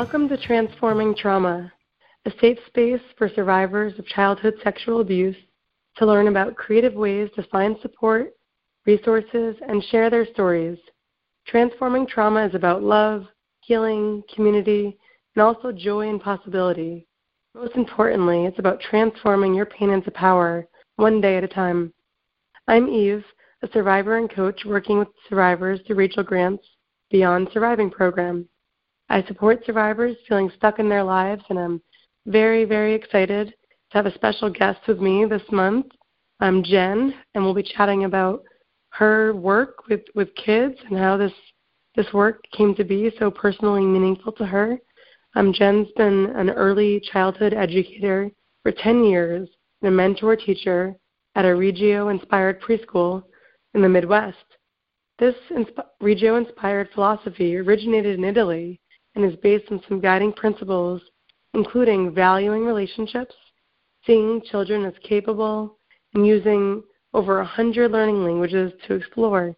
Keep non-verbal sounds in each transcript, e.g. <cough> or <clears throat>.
Welcome to Transforming Trauma, a safe space for survivors of childhood sexual abuse to learn about creative ways to find support, resources, and share their stories. Transforming Trauma is about love, healing, community, and also joy and possibility. Most importantly, it's about transforming your pain into power, one day at a time. I'm Eve, a survivor and coach working with survivors through Rachel Grant's Beyond Surviving program. I support survivors feeling stuck in their lives, and I'm very, very excited to have a special guest with me this month. I'm Jen, and we'll be chatting about her work with, with kids and how this this work came to be so personally meaningful to her. Um, Jen's been an early childhood educator for 10 years and a mentor teacher at a Reggio inspired preschool in the Midwest. This insp- Reggio inspired philosophy originated in Italy and is based on some guiding principles, including valuing relationships, seeing children as capable, and using over a hundred learning languages to explore.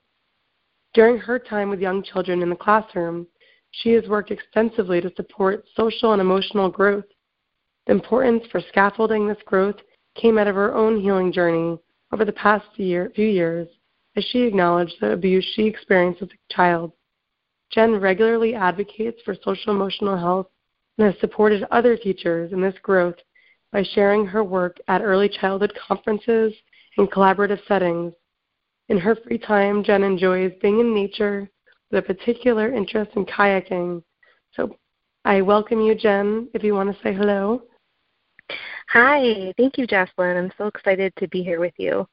During her time with young children in the classroom, she has worked extensively to support social and emotional growth. The importance for scaffolding this growth came out of her own healing journey over the past year, few years as she acknowledged the abuse she experienced as a child. Jen regularly advocates for social emotional health and has supported other teachers in this growth by sharing her work at early childhood conferences and collaborative settings. In her free time, Jen enjoys being in nature with a particular interest in kayaking. So I welcome you, Jen, if you want to say hello. Hi, thank you, Jocelyn. I'm so excited to be here with you.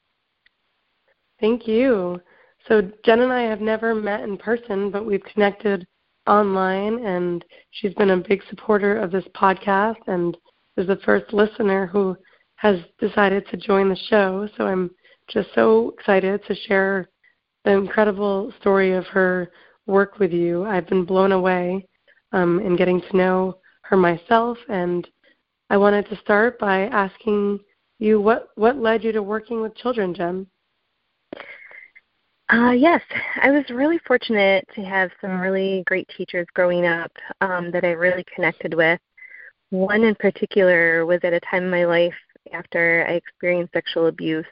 Thank you. So Jen and I have never met in person, but we've connected online, and she's been a big supporter of this podcast and is the first listener who has decided to join the show. So I'm just so excited to share the incredible story of her work with you. I've been blown away um, in getting to know her myself, and I wanted to start by asking you what what led you to working with children, Jen. Uh, yes, I was really fortunate to have some really great teachers growing up um, that I really connected with. One in particular was at a time in my life after I experienced sexual abuse,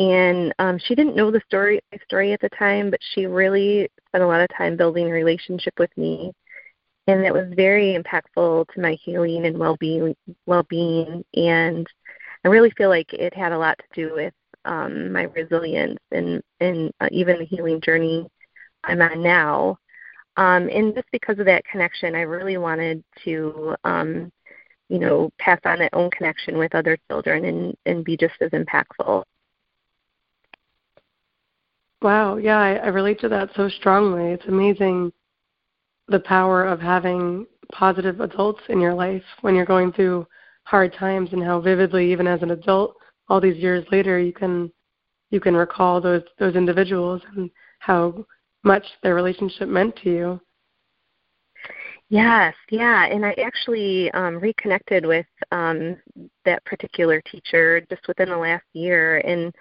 and um, she didn't know the story my story at the time, but she really spent a lot of time building a relationship with me, and that was very impactful to my healing and well being well being. And I really feel like it had a lot to do with um, my resilience and and uh, even the healing journey I'm on now. Um, and just because of that connection, I really wanted to, um, you know, pass on that own connection with other children and, and be just as impactful. Wow, yeah, I, I relate to that so strongly. It's amazing the power of having positive adults in your life when you're going through hard times and how vividly even as an adult all these years later you can you can recall those those individuals and how much their relationship meant to you. Yes, yeah, and I actually um, reconnected with um, that particular teacher just within the last year, and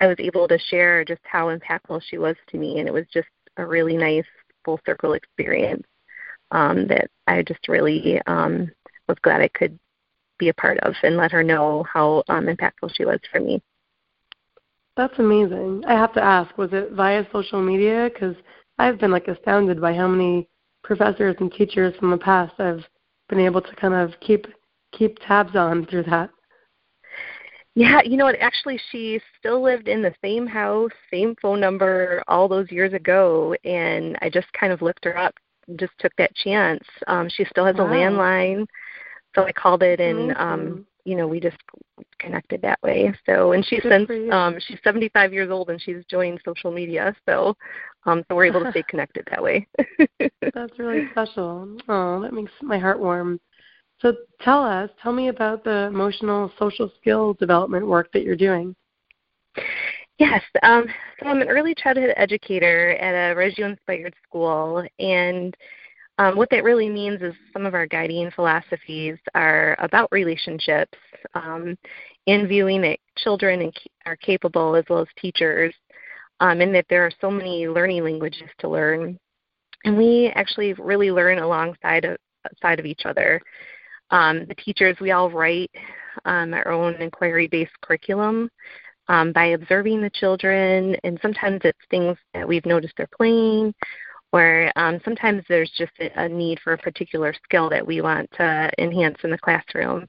I was able to share just how impactful she was to me, and it was just a really nice full circle experience um, that I just really um, was glad I could be a part of and let her know how um, impactful she was for me. That's amazing. I have to ask, was it via social media? Because I've been like astounded by how many professors and teachers from the past I've been able to kind of keep keep tabs on through that. Yeah, you know what? Actually, she still lived in the same house, same phone number all those years ago, and I just kind of looked her up, just took that chance. Um, she still has wow. a landline, so I called it, and mm-hmm. um, you know, we just connected that way. So, and she's since um, she's 75 years old, and she's joined social media, so um, so we're able to stay <laughs> connected that way. <laughs> That's really special. Oh, that makes my heart warm. So tell us, tell me about the emotional social skill development work that you're doing. Yes, um, so I'm an early childhood educator at a Reggio inspired school, and um, what that really means is some of our guiding philosophies are about relationships um, and viewing that children are capable as well as teachers, um, and that there are so many learning languages to learn. And we actually really learn alongside of, side of each other. Um, the teachers, we all write um, our own inquiry based curriculum um, by observing the children, and sometimes it's things that we've noticed they're playing, or um, sometimes there's just a, a need for a particular skill that we want to enhance in the classroom.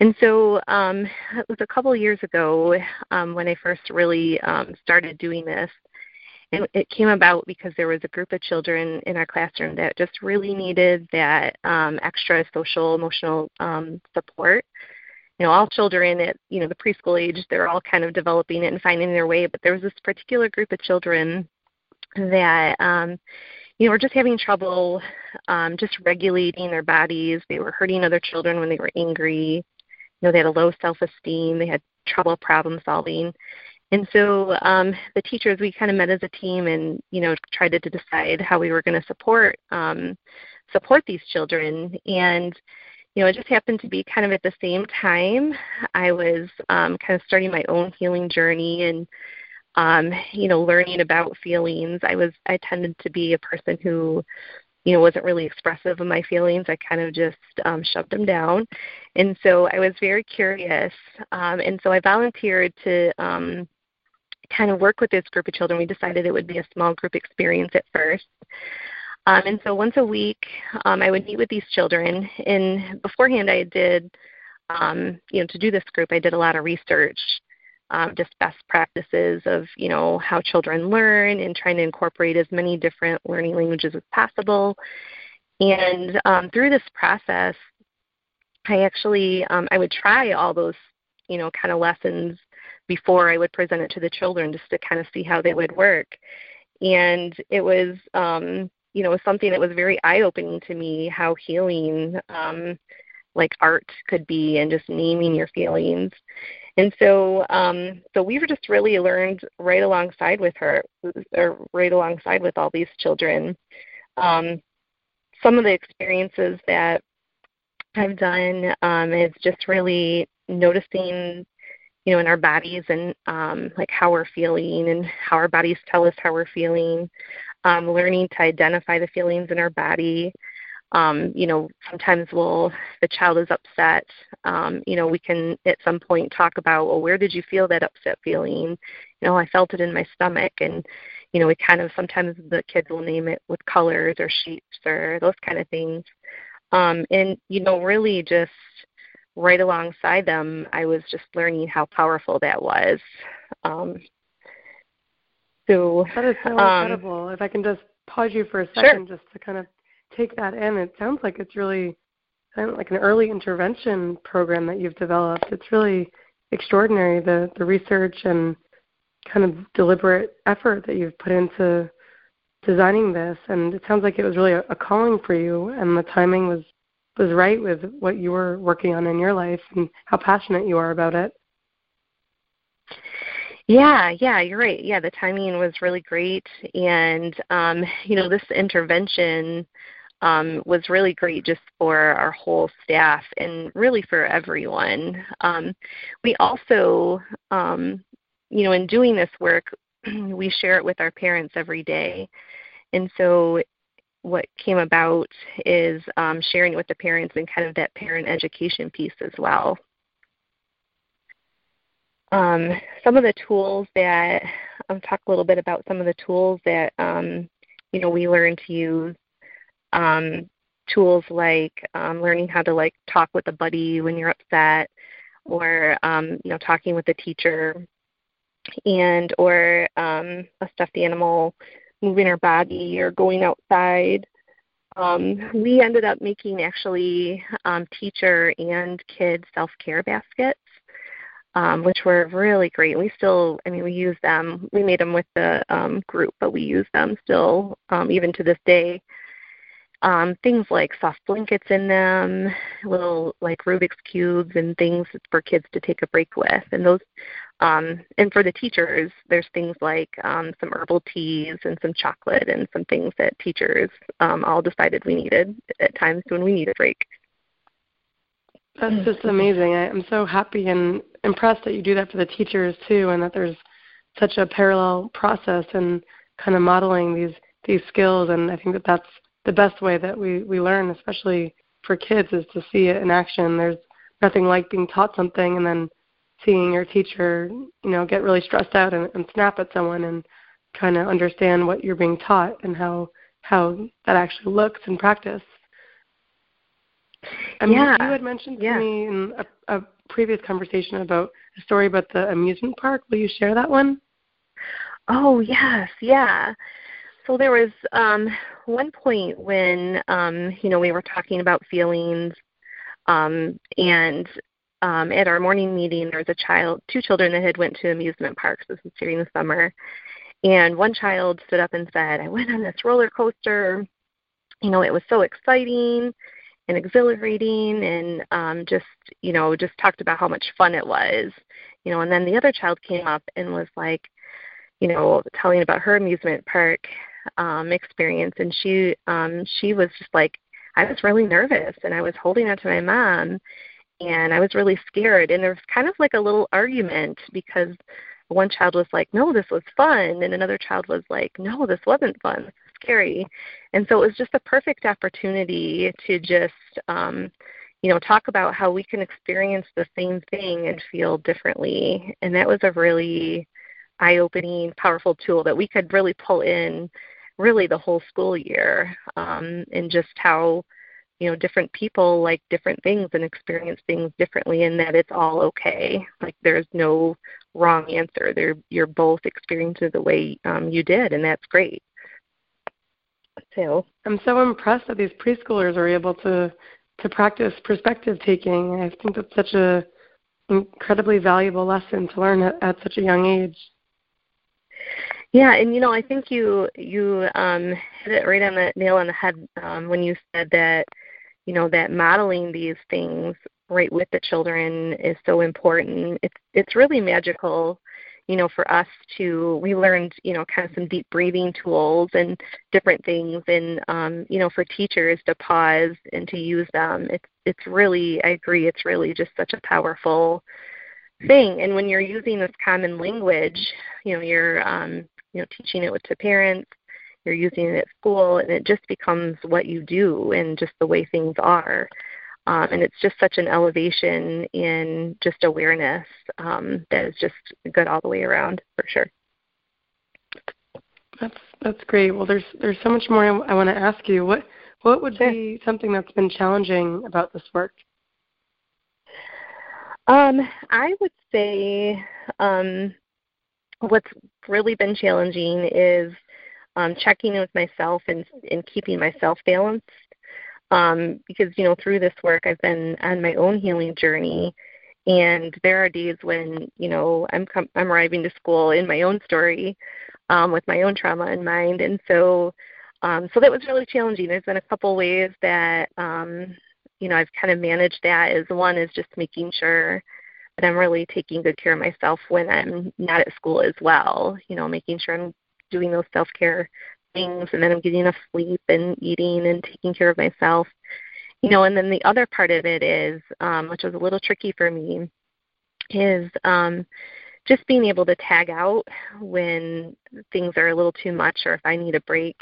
And so um, it was a couple years ago um, when I first really um, started doing this. And it came about because there was a group of children in our classroom that just really needed that um, extra social emotional um, support. You know, all children at you know the preschool age, they're all kind of developing it and finding their way. But there was this particular group of children that um, you know were just having trouble um, just regulating their bodies. They were hurting other children when they were angry. You know, they had a low self-esteem. They had trouble problem solving and so um, the teachers, we kind of met as a team and you know tried to, to decide how we were going to support um, support these children. And you know it just happened to be kind of at the same time I was um, kind of starting my own healing journey and um, you know learning about feelings. I was I tended to be a person who you know wasn't really expressive of my feelings i kind of just um, shoved them down and so i was very curious um, and so i volunteered to um, kind of work with this group of children, we decided it would be a small group experience at first. Um, and so once a week, um, I would meet with these children. And beforehand, I did, um, you know, to do this group, I did a lot of research, um, just best practices of, you know, how children learn and trying to incorporate as many different learning languages as possible. And um, through this process, I actually um, I would try all those, you know, kind of lessons before I would present it to the children just to kind of see how they would work. And it was, um, you know, something that was very eye opening to me how healing, um, like art could be, and just naming your feelings. And so, um, so we were just really learned right alongside with her, or right alongside with all these children. Um, some of the experiences that I've done um, is just really noticing you know, in our bodies and um, like how we're feeling and how our bodies tell us how we're feeling. Um, learning to identify the feelings in our body. Um, you know, sometimes we'll, the child is upset. Um, you know, we can at some point talk about, well, where did you feel that upset feeling? You know, I felt it in my stomach, and you know, we kind of sometimes the kids will name it with colors or shapes or those kind of things. Um, and you know, really just right alongside them, I was just learning how powerful that was. Um, so that is so um, incredible. If I can just pause you for a second sure. just to kind of take that in. It sounds like it's really like an early intervention program that you've developed. It's really extraordinary the the research and kind of deliberate effort that you've put into designing this and it sounds like it was really a, a calling for you and the timing was was right with what you were working on in your life and how passionate you are about it. Yeah, yeah, you're right. Yeah, the timing was really great and um you know, this intervention um, was really great just for our whole staff and really for everyone. Um, we also, um, you know, in doing this work, <clears throat> we share it with our parents every day. And so what came about is um, sharing with the parents and kind of that parent education piece as well. Um, some of the tools that I'll talk a little bit about some of the tools that um, you know we learned to use um, tools like um, learning how to like talk with a buddy when you're upset, or um, you know talking with a teacher, and or um, a stuffed animal moving our body or going outside. Um, we ended up making actually um, teacher and kid self care baskets. Um, which were really great. We still, I mean, we use them. We made them with the um, group, but we use them still, um, even to this day um, things like soft blankets in them, little like Rubik's cubes and things for kids to take a break with. And those, um, and for the teachers, there's things like um, some herbal teas and some chocolate and some things that teachers um, all decided we needed at times when we need a break. That's just amazing. I, I'm so happy and impressed that you do that for the teachers too, and that there's such a parallel process and kind of modeling these these skills. And I think that that's the best way that we we learn, especially for kids, is to see it in action. There's nothing like being taught something and then seeing your teacher, you know, get really stressed out and, and snap at someone and kind of understand what you're being taught and how how that actually looks in practice. Um, yeah. You had mentioned to yeah. me in a, a previous conversation about a story about the amusement park. Will you share that one? Oh yes, yeah. So there was um, one point when um, you know we were talking about feelings, um, and um, at our morning meeting there was a child, two children that had went to amusement parks. This was during the summer, and one child stood up and said, "I went on this roller coaster. You know, it was so exciting." and exhilarating and um just you know just talked about how much fun it was you know and then the other child came up and was like you know telling about her amusement park um, experience, and she um, she was just like, I was really nervous, and I was holding on to my mom, and I was really scared, and there was kind of like a little argument because one child was like, no, this was fun, and another child was like, no, this wasn't fun, this is scary, and so it was just a perfect opportunity to just um, you know talk about how we can experience the same thing and feel differently and that was a really eye opening powerful tool that we could really pull in really the whole school year um, and just how you know different people like different things and experience things differently and that it's all okay. Like there's no wrong answer. They're you're both experiencing the way um, you did and that's great. So i'm so impressed that these preschoolers are able to to practice perspective taking. I think that's such a incredibly valuable lesson to learn at, at such a young age yeah, and you know, I think you you um, hit it right on the nail on the head um, when you said that you know that modeling these things right with the children is so important. It's it's really magical, you know, for us to we learned you know kind of some deep breathing tools and different things, and um, you know for teachers to pause and to use them. It's it's really I agree. It's really just such a powerful thing. And when you're using this common language you know you're um, you know teaching it with to parents you're using it at school and it just becomes what you do and just the way things are. Um, and it's just such an elevation in just awareness um, that is just good all the way around for sure. That's that's great. Well there's there's so much more i, I want to ask you. What what would sure. be something that's been challenging about this work um, I would say um, what's really been challenging is um, checking in with myself and, and keeping myself balanced. Um, because, you know, through this work, I've been on my own healing journey. And there are days when, you know, I'm, com- I'm arriving to school in my own story um, with my own trauma in mind. And so, um, so that was really challenging. There's been a couple ways that, um, you know, I've kind of managed that. Is one is just making sure that I'm really taking good care of myself when I'm not at school as well. You know, making sure I'm doing those self care things and then I'm getting enough sleep and eating and taking care of myself. You know, and then the other part of it is, um, which was a little tricky for me, is um, just being able to tag out when things are a little too much or if I need a break.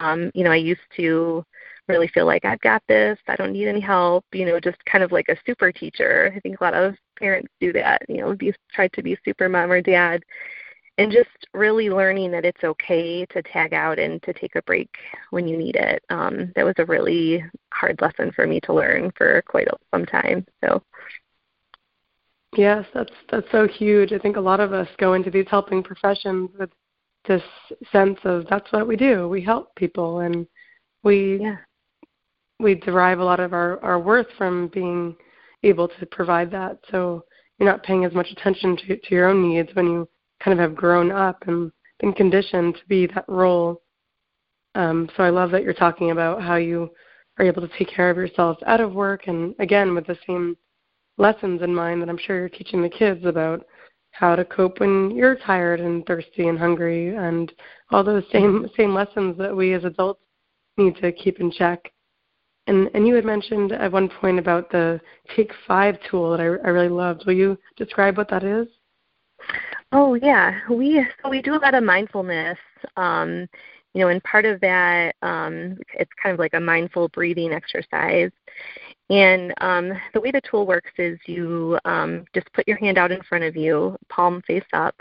Um, you know, I used to really feel like I've got this, I don't need any help, you know, just kind of like a super teacher. I think a lot of parents do that, you know, be try to be super mom or dad. And just really learning that it's okay to tag out and to take a break when you need it. Um, that was a really hard lesson for me to learn for quite a, some time. So Yes, that's that's so huge. I think a lot of us go into these helping professions with this sense of that's what we do. We help people and we yeah. We derive a lot of our, our worth from being able to provide that. So you're not paying as much attention to, to your own needs when you kind of have grown up and been conditioned to be that role. Um, so I love that you're talking about how you are able to take care of yourself out of work and again with the same lessons in mind that I'm sure you're teaching the kids about how to cope when you're tired and thirsty and hungry and all those same same lessons that we as adults need to keep in check. And and you had mentioned at one point about the Take Five tool that I, I really loved. Will you describe what that is? Oh yeah, we so we do a lot of mindfulness. Um, you know, and part of that, um, it's kind of like a mindful breathing exercise. And um, the way the tool works is you um, just put your hand out in front of you, palm face up,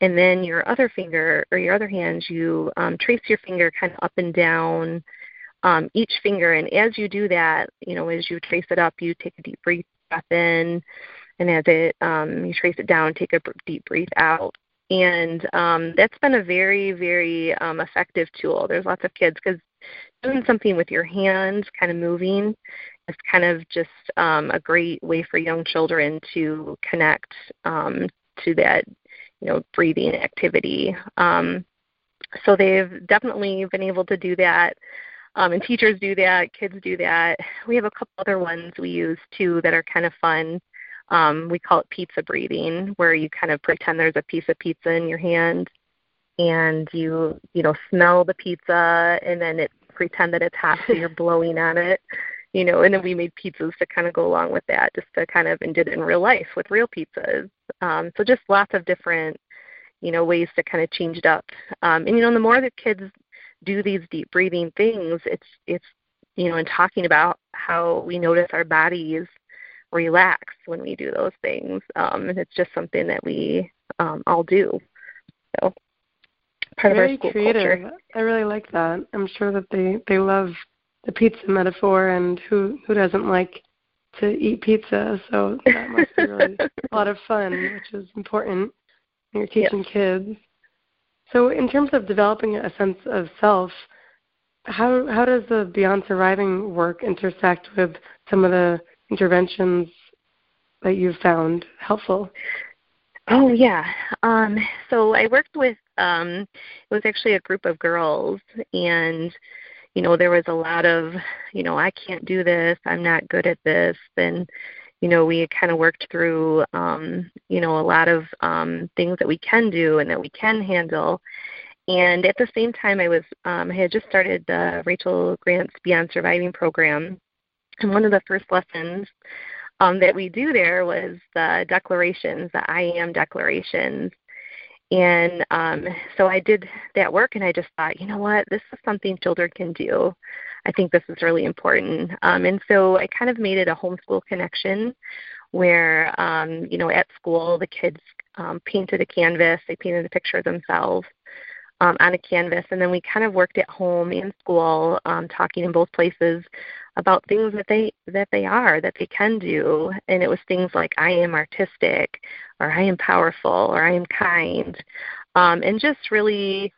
and then your other finger or your other hand, you um, trace your finger kind of up and down um, each finger. And as you do that, you know, as you trace it up, you take a deep breath in, and as it um, you trace it down, take a deep breath out. And um, that's been a very, very um, effective tool. There's lots of kids because doing something with your hands, kind of moving, is kind of just um, a great way for young children to connect um, to that, you know, breathing activity. Um, so they've definitely been able to do that. Um, and teachers do that, kids do that. We have a couple other ones we use too that are kind of fun. Um, we call it pizza breathing, where you kind of pretend there's a piece of pizza in your hand, and you you know smell the pizza, and then it pretend that it's hot, so you're <laughs> blowing on it you know, and then we made pizzas to kind of go along with that, just to kind of and did it in real life with real pizzas. Um, so just lots of different, you know, ways to kind of change it up. Um, and you know, the more that kids do these deep breathing things, it's it's you know, and talking about how we notice our bodies relax when we do those things. Um, and it's just something that we um, all do. So part Very of our school creative. culture. I really like that. I'm sure that they they love the pizza metaphor, and who who doesn't like to eat pizza? So that must be really <laughs> a lot of fun, which is important when you're teaching Yes. kids. So, in terms of developing a sense of self, how how does the Beyond Surviving work intersect with some of the interventions that you've found helpful? Oh yeah. Um, so I worked with um, it was actually a group of girls, and you know there was a lot of you know I can't do this, I'm not good at this, and you know we kind of worked through um, you know a lot of um, things that we can do and that we can handle. And at the same time, I was um, I had just started the Rachel Grant's Beyond Surviving program, and one of the first lessons um, that we do there was the declarations, the I am declarations. And um, so I did that work, and I just thought, you know what, this is something children can do. I think this is really important. Um, and so I kind of made it a homeschool connection where, um, you know, at school, the kids um, painted a canvas, they painted a picture of themselves. Um, on a canvas, and then we kind of worked at home and school, um, talking in both places about things that they that they are that they can do. And it was things like i am artistic or i am powerful or i am kind. Um, and just really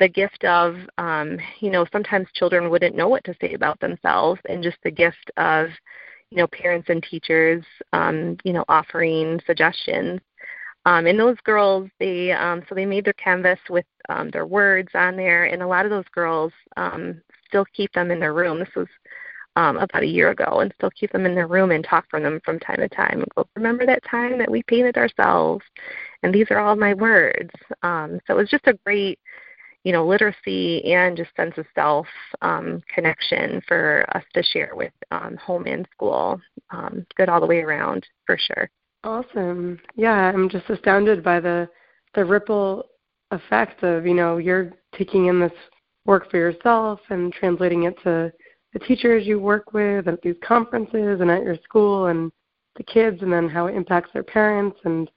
the gift of um, you know sometimes children wouldn't know what to say about themselves and just the gift of you know parents and teachers um, you know offering suggestions. Um, and those girls they um, so they made their canvas with um, their words on there and a lot of those girls um, still keep them in their room. This was um, about a year ago and still keep them in their room and talk from them from time to time and go remember that time that we painted ourselves and these are all my words um, so it was just a great you know, literacy and just sense of self um, connection for us to share with um, home and school. Um, good all the way around for sure. Awesome. Yeah, I'm just astounded by the the ripple effect of you know you're taking in this work for yourself and translating it to the teachers you work with at these conferences and at your school and the kids and then how it impacts their parents and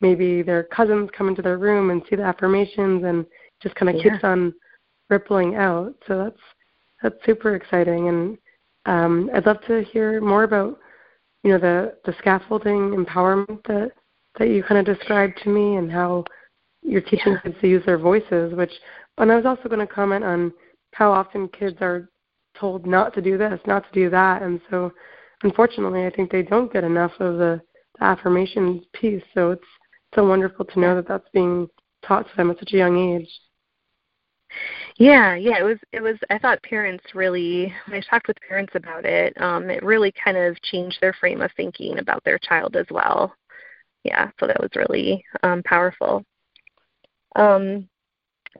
maybe their cousins come into their room and see the affirmations and just kind of yeah. keeps on rippling out. So that's that's super exciting, and um, I'd love to hear more about you know the the scaffolding empowerment that that you kind of described to me, and how you're teaching yeah. kids to use their voices. Which, and I was also going to comment on how often kids are told not to do this, not to do that, and so unfortunately, I think they don't get enough of the, the affirmations piece. So it's so wonderful to know that that's being taught to them at such a young age. Yeah, yeah, it was it was I thought parents really when I talked with parents about it, um, it really kind of changed their frame of thinking about their child as well. Yeah, so that was really um powerful. Um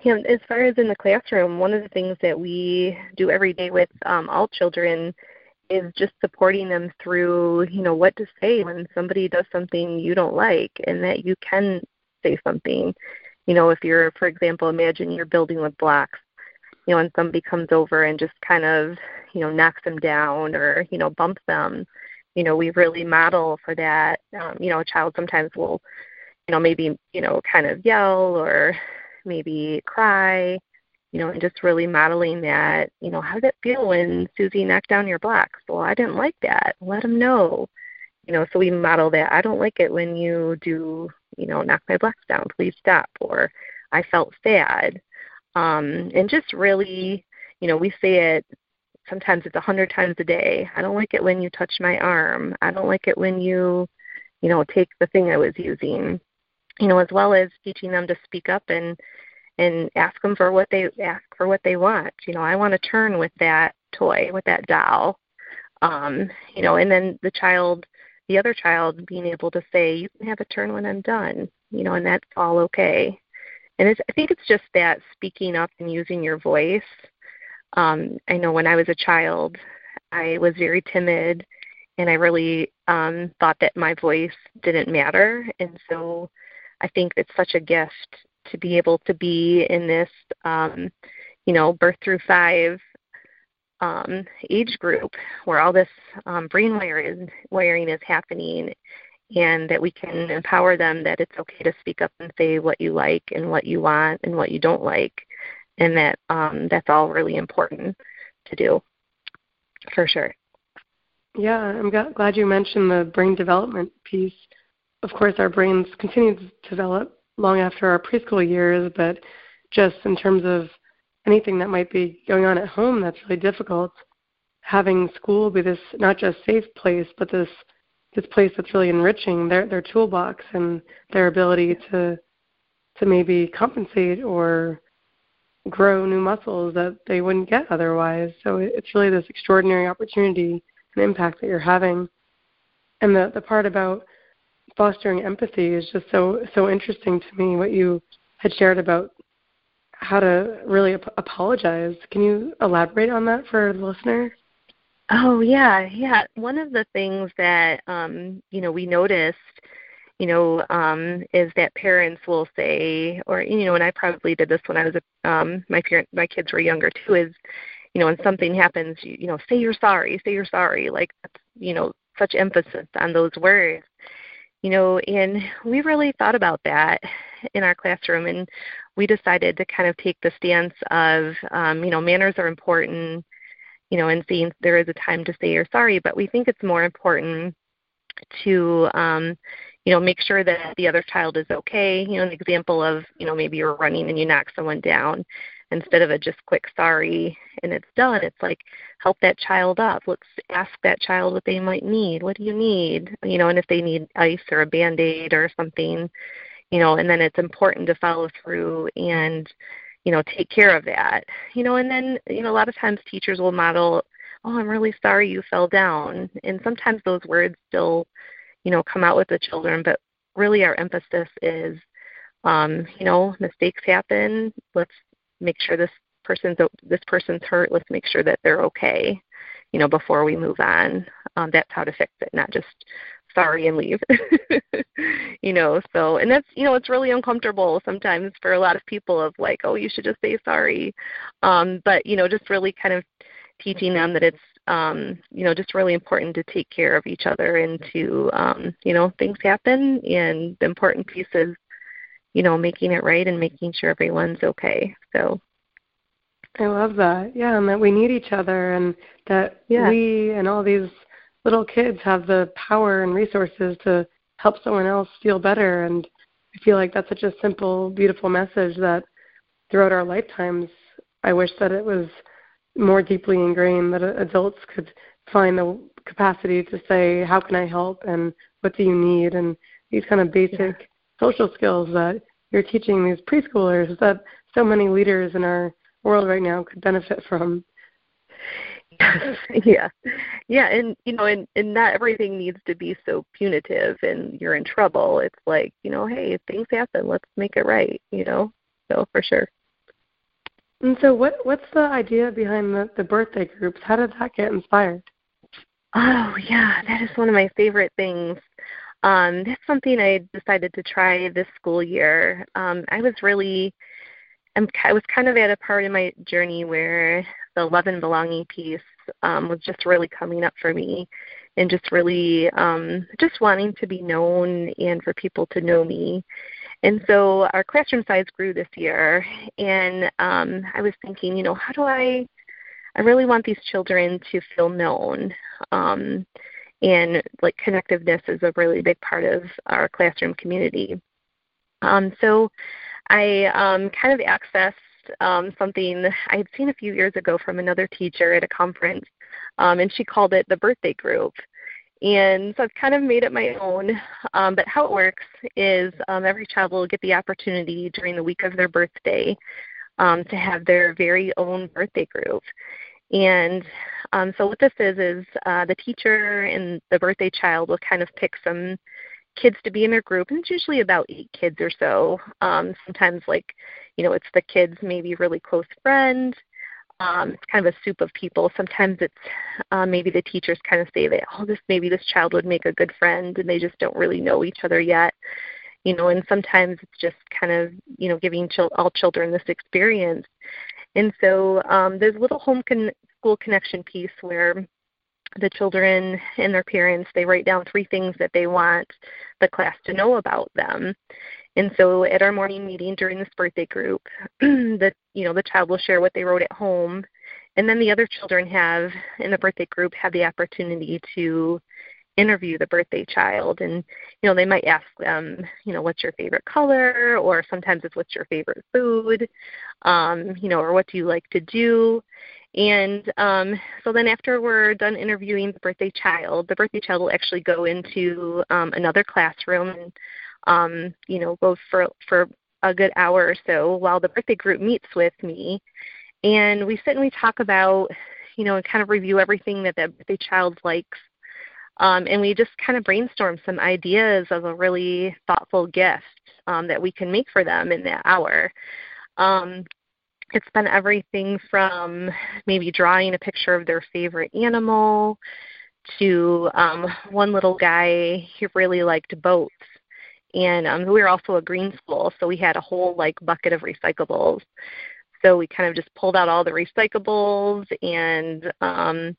know, as far as in the classroom, one of the things that we do every day with um, all children is just supporting them through, you know, what to say when somebody does something you don't like, and that you can say something. You know, if you're, for example, imagine you're building with blocks, you know, and somebody comes over and just kind of, you know, knocks them down or, you know, bumps them, you know, we really model for that. Um, you know, a child sometimes will, you know, maybe, you know, kind of yell or maybe cry, you know, and just really modeling that, you know, how did it feel when Susie knocked down your blocks? Well, I didn't like that. Let them know. You know, so we model that. I don't like it when you do you know, knock my blocks down, please stop, or I felt sad. Um, and just really, you know, we say it sometimes it's a hundred times a day. I don't like it when you touch my arm. I don't like it when you, you know, take the thing I was using. You know, as well as teaching them to speak up and and ask them for what they ask for what they want. You know, I want to turn with that toy, with that doll. Um, you know, and then the child the other child being able to say, "You can have a turn when I'm done," you know, and that's all okay. And it's, I think it's just that speaking up and using your voice. Um, I know when I was a child, I was very timid, and I really um, thought that my voice didn't matter. And so, I think it's such a gift to be able to be in this, um, you know, birth through five um, age group where all this um, brain wiring, wiring is happening and that we can empower them that it's okay to speak up and say what you like and what you want and what you don't like and that um, that's all really important to do for sure. Yeah i'm glad you mentioned the brain development piece of course our brains continue to develop long after our preschool years but just in terms of anything that might be going on at home that's really difficult, having school be this not just safe place, but this this place that's really enriching their their toolbox and their ability to to maybe compensate or grow new muscles that they wouldn't get otherwise. So it's really this extraordinary opportunity and impact that you're having. And the the part about fostering empathy is just so so interesting to me. What you had shared about how to really ap- apologize. Can you elaborate on that for the listener? Oh yeah, yeah. One of the things that um, you know we noticed, you know, um, is that parents will say, or you know, and I probably did this when I was a, um, my parent, my kids were younger too. Is you know, when something happens, you, you know, say you're sorry, say you're sorry. Like you know, such emphasis on those words you know, and we really thought about that in our classroom, and we decided to kind of take the stance of, um, you know, manners are important, you know, and seeing there is a time to say you're sorry, but we think it's more important to, um, you know, make sure that the other child is okay. You know, an example of, you know, maybe you're running and you knock someone down. Instead of a just quick sorry and it's done. It's like help that child up. Let's ask that child what they might need. What do you need? You know and if they need ice or a band aid or something you know and then it's important to follow through and you know take care of that. You know and then you know a lot of times teachers will model oh i'm really sorry you fell down. And sometimes those words still you know come out with the children but really our emphasis is um, you know mistakes happen. Let's make sure this person's this person's hurt let's make sure that they're okay you know before we move on. Um, that's how to fix it not just sorry and leave. <laughs> You know so and that's you know it's really uncomfortable sometimes for a lot of people of like oh you should just say sorry. Um but you know just really kind of teaching them that it's um you know just really important to take care of each other and to um you know things happen and the important piece is you know making it right and making sure everyone's okay so I love that. Yeah, and that we need each other and that yeah. we and all these little kids have the power and resources to help someone else feel better and I feel like that's such a simple, beautiful message that throughout our lifetimes I wish that it was more deeply ingrained that adults could find the capacity to say, How can I help and what do you need? and these kind of basic yeah. Social skills that you're teaching these preschoolers that so many leaders in our world right now could benefit from. <laughs> yeah. Yeah and you know and and not everything needs to be so punitive and you're in trouble. It's like you know hey if things happen let's make it right you know? So for sure. And so what what's the idea behind the the birthday groups? How did that get inspired? Oh yeah that is one of my favorite things um that's something i decided to try this school year um i was really I'm, I was kind of at a part in my journey where the love and belonging piece um, was just really coming up for me, and just really um, just wanting to be known and for people to know me. And so our classroom size grew this year, and um, I was thinking, you know, how do I? I really want these children to feel known. Um, and like connectiveness is a really big part of our classroom community. Um, so I um, kind of accessed um, something I had seen a few years ago from another teacher at a conference, um, and she called it the birthday group. And so I've kind of made it my own. Um, but how it works is um, every child will get the opportunity during the week of their birthday to have their very own birthday group. And um, so what this is is uh, the teacher and the birthday child will kind of pick some kids to be in their group, and it's usually about eight kids or so. Um, sometimes, like, you know, it's the kids' maybe really close friend. Um, it's kind of a soup of people. Sometimes it's uh, maybe the teachers kind of say that, oh, this maybe this child would make a good friend, and they just don't really know each other yet. You know, and sometimes it's just kind of you know giving chil- all children this experience. And so um, there's little home con- school connection piece where the children and their parents they write down three things that they want the class to know about them. And so at our morning meeting during this birthday group <clears throat> the you know the child will share what they wrote at home. And then the other children have in the birthday group have the opportunity to interview the birthday child. And you know they might ask them you know what's your favorite color? or sometimes it's what's your favorite food? um you know or what do you like to do and um, so then after we're done interviewing the birthday child, the birthday child will actually go into um, another classroom and um, you know go for for a good hour or so while the birthday group meets with me, and we sit and we talk about you know and kind of review everything that the birthday child likes. Um, and we just kind of brainstorm some ideas of a really thoughtful gift um, that we can make for them in that hour. Um, it's been everything from maybe drawing a picture of their favorite animal to um, one little guy he really liked boats. And um, we were also a green school so we had a whole like bucket of recyclables. So we kind of just pulled out all the recyclables and um,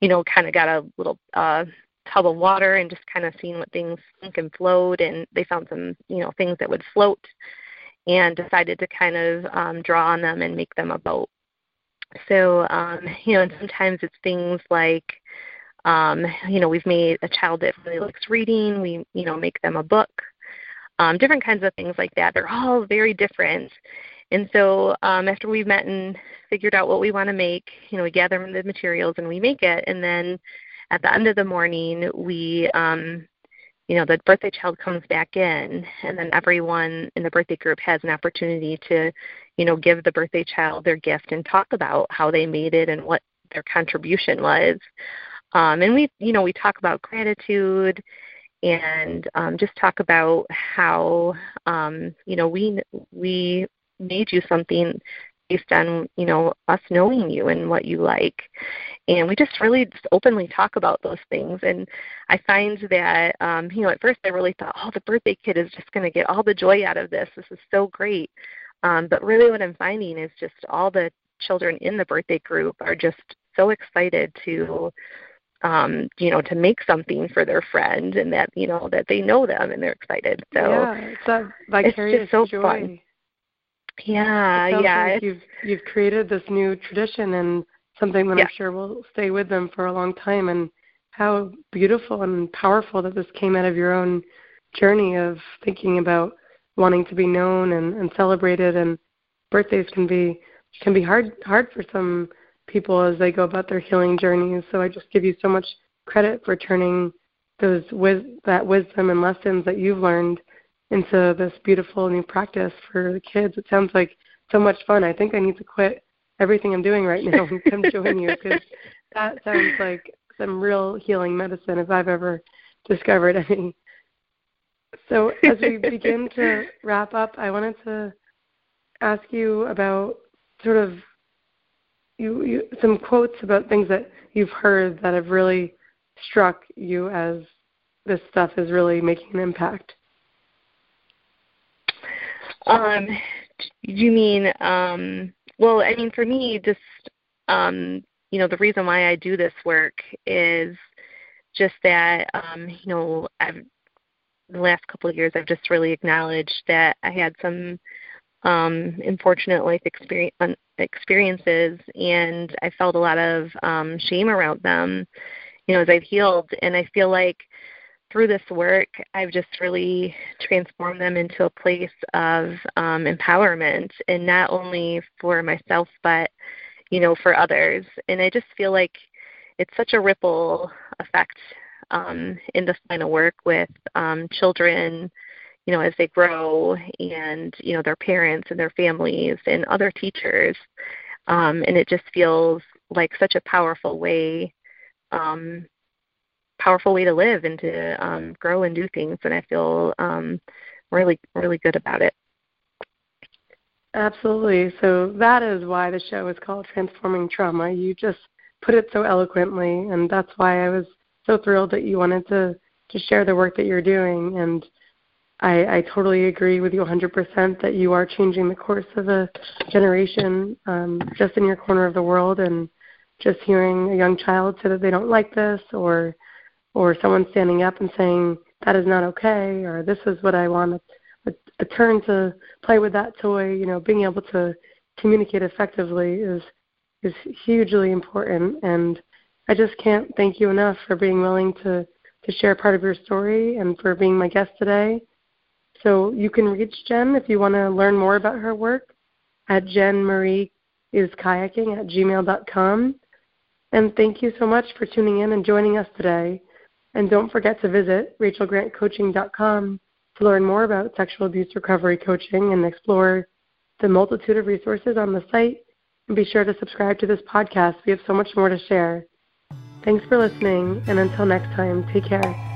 you know kind of got a little uh, tub of water and just kind of seeing what things sink and float. And they found some you know things that would float and decided to kind of um, draw on them and make them a boat. So, um, you know, and sometimes it's things like, um, you know, we've made a child that really likes reading, we, you know, make them a book, um, different kinds of things like that. They're all very different. And so um, after we've met and figured out what we want to make, you know, we gather the materials and we make it. And then at the end of the morning, we, um, you know, the birthday child comes back in, and then everyone in the birthday group has an opportunity to, you know, give the birthday child their gift and talk about how they made it and what their contribution was. Um, and we, you know, we talk about gratitude and um, just talk about how, um, you know, we we made you something based on you know us knowing you and what you like. And we just really just openly talk about those things. And i find that um you know at first i really thought oh the birthday kid is just going to get all the joy out of this. This is so great. Um but really what i'm finding is just all the children in the birthday group are just so excited to um you know to make something for their friend and that you know that they know them and they're excited. So yeah, it's, that vicarious it's just so joy. fun yeah, yeah. Like you've you've created this new tradition and something that yeah. I'm sure will stay with them for a long time. And how beautiful and powerful that this came out of your own journey of thinking about wanting to be known and, and celebrated. And birthdays can be can be hard hard for some people as they go about their healing journeys. So I just give you so much credit for turning those wis- that wisdom and lessons that you've learned into this beautiful new practice for the kids. It sounds like so much fun. I think I need to quit everything I'm doing right now and come join you because <laughs> that sounds like some real healing medicine if I've ever discovered any. So as we begin to wrap up, I wanted to ask you about sort of you, you some quotes about things that you've heard that have really struck you as this stuff is really making an impact. Um, you mean um, well? I mean, for me, just um, you know, the reason why I do this work is just that um, you know, I've the last couple of years I've just really acknowledged that I had some um, unfortunate life experience, experiences, and I felt a lot of um, shame around them. You know, as I've healed, and I feel like through this work, I've just really transformed them into a place of um, empowerment, and not only for myself, but you know, for others. And I just feel like it's such a ripple effect um, in this line of work with um, children, you know, as they grow, and you know, their parents and their families and other teachers. Um, and it just feels like such a powerful way um, powerful way to live and to um, grow and do things. And I feel um, really, really good about it. Absolutely. So that is why the show is called Transforming Trauma. You just put it so eloquently, and that's why I was so thrilled that you wanted to to share the work that you're doing. And I, I totally agree with you 100% that you are changing the course of a generation um, just in your corner of the world. And just hearing a young child say that they don't like this or or someone standing up and saying that is not okay or this is what I want a, a turn to play with that toy, you know, being able to communicate effectively is is hugely important and I just can't thank you enough for being willing to to share part of your story and for being my guest today. So you can reach Jen if you want to learn more about her work at Jen Marie is kayaking at gmail.com. And thank you so much for tuning in and joining us today. And don't forget to visit rachelgrantcoaching.com to learn more about sexual abuse recovery coaching and explore the multitude of resources on the site. And be sure to subscribe to this podcast. We have so much more to share. Thanks for listening, and until next time, take care.